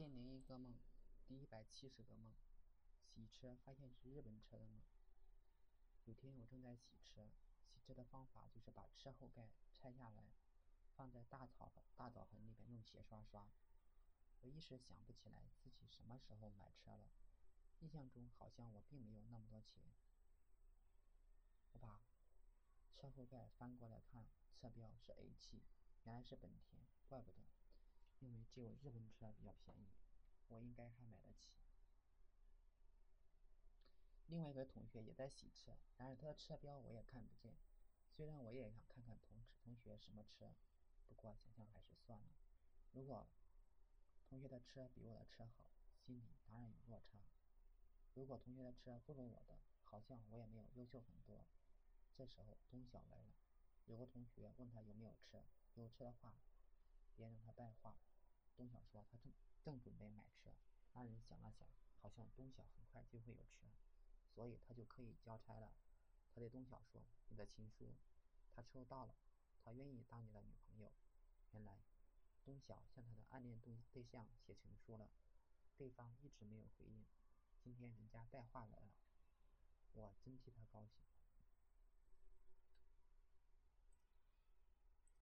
千零一个梦，第一百七十个梦，洗车发现是日本车的梦。有天我正在洗车，洗车的方法就是把车后盖拆下来，放在大草大澡盆里边用鞋刷刷。我一时想不起来自己什么时候买车了，印象中好像我并没有那么多钱。我把车后盖翻过来看，侧标是 A 七，原来是本田，怪不得。因为只有日本车比较便宜，我应该还买得起。另外一个同学也在洗车，然而他的车标我也看不见。虽然我也想看看同同学什么车，不过想想还是算了。如果同学的车比我的车好，心里当然有落差；如果同学的车不如我的，好像我也没有优秀很多。这时候冬晓来了，有个同学问他有没有车，有车的话，别让他带话。冬晓说：“他正正准备买车。”二人想了想，好像冬晓很快就会有车，所以他就可以交差了。他对冬晓说：“你的情书，他收到了，他愿意当你的女朋友。”原来，冬晓向他的暗恋对对象写情书了，对方一直没有回应。今天人家带话来了，我真替他高兴。